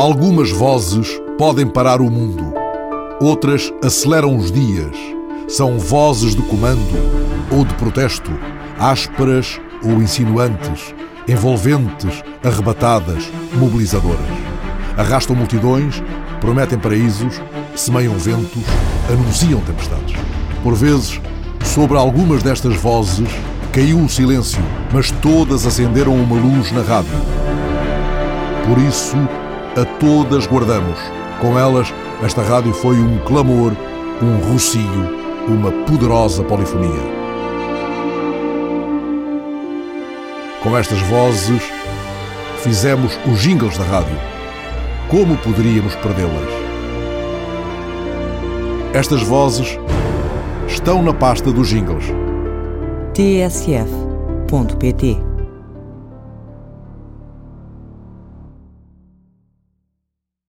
Algumas vozes podem parar o mundo, outras aceleram os dias. São vozes de comando ou de protesto, ásperas ou insinuantes, envolventes, arrebatadas, mobilizadoras. Arrastam multidões, prometem paraísos, semeiam ventos, anunciam tempestades. Por vezes, sobre algumas destas vozes caiu o silêncio, mas todas acenderam uma luz na rádio. Por isso, a todas guardamos. Com elas, esta rádio foi um clamor, um rocio, uma poderosa polifonia. Com estas vozes, fizemos os jingles da rádio. Como poderíamos perdê-las? Estas vozes estão na pasta dos jingles. tsf.pt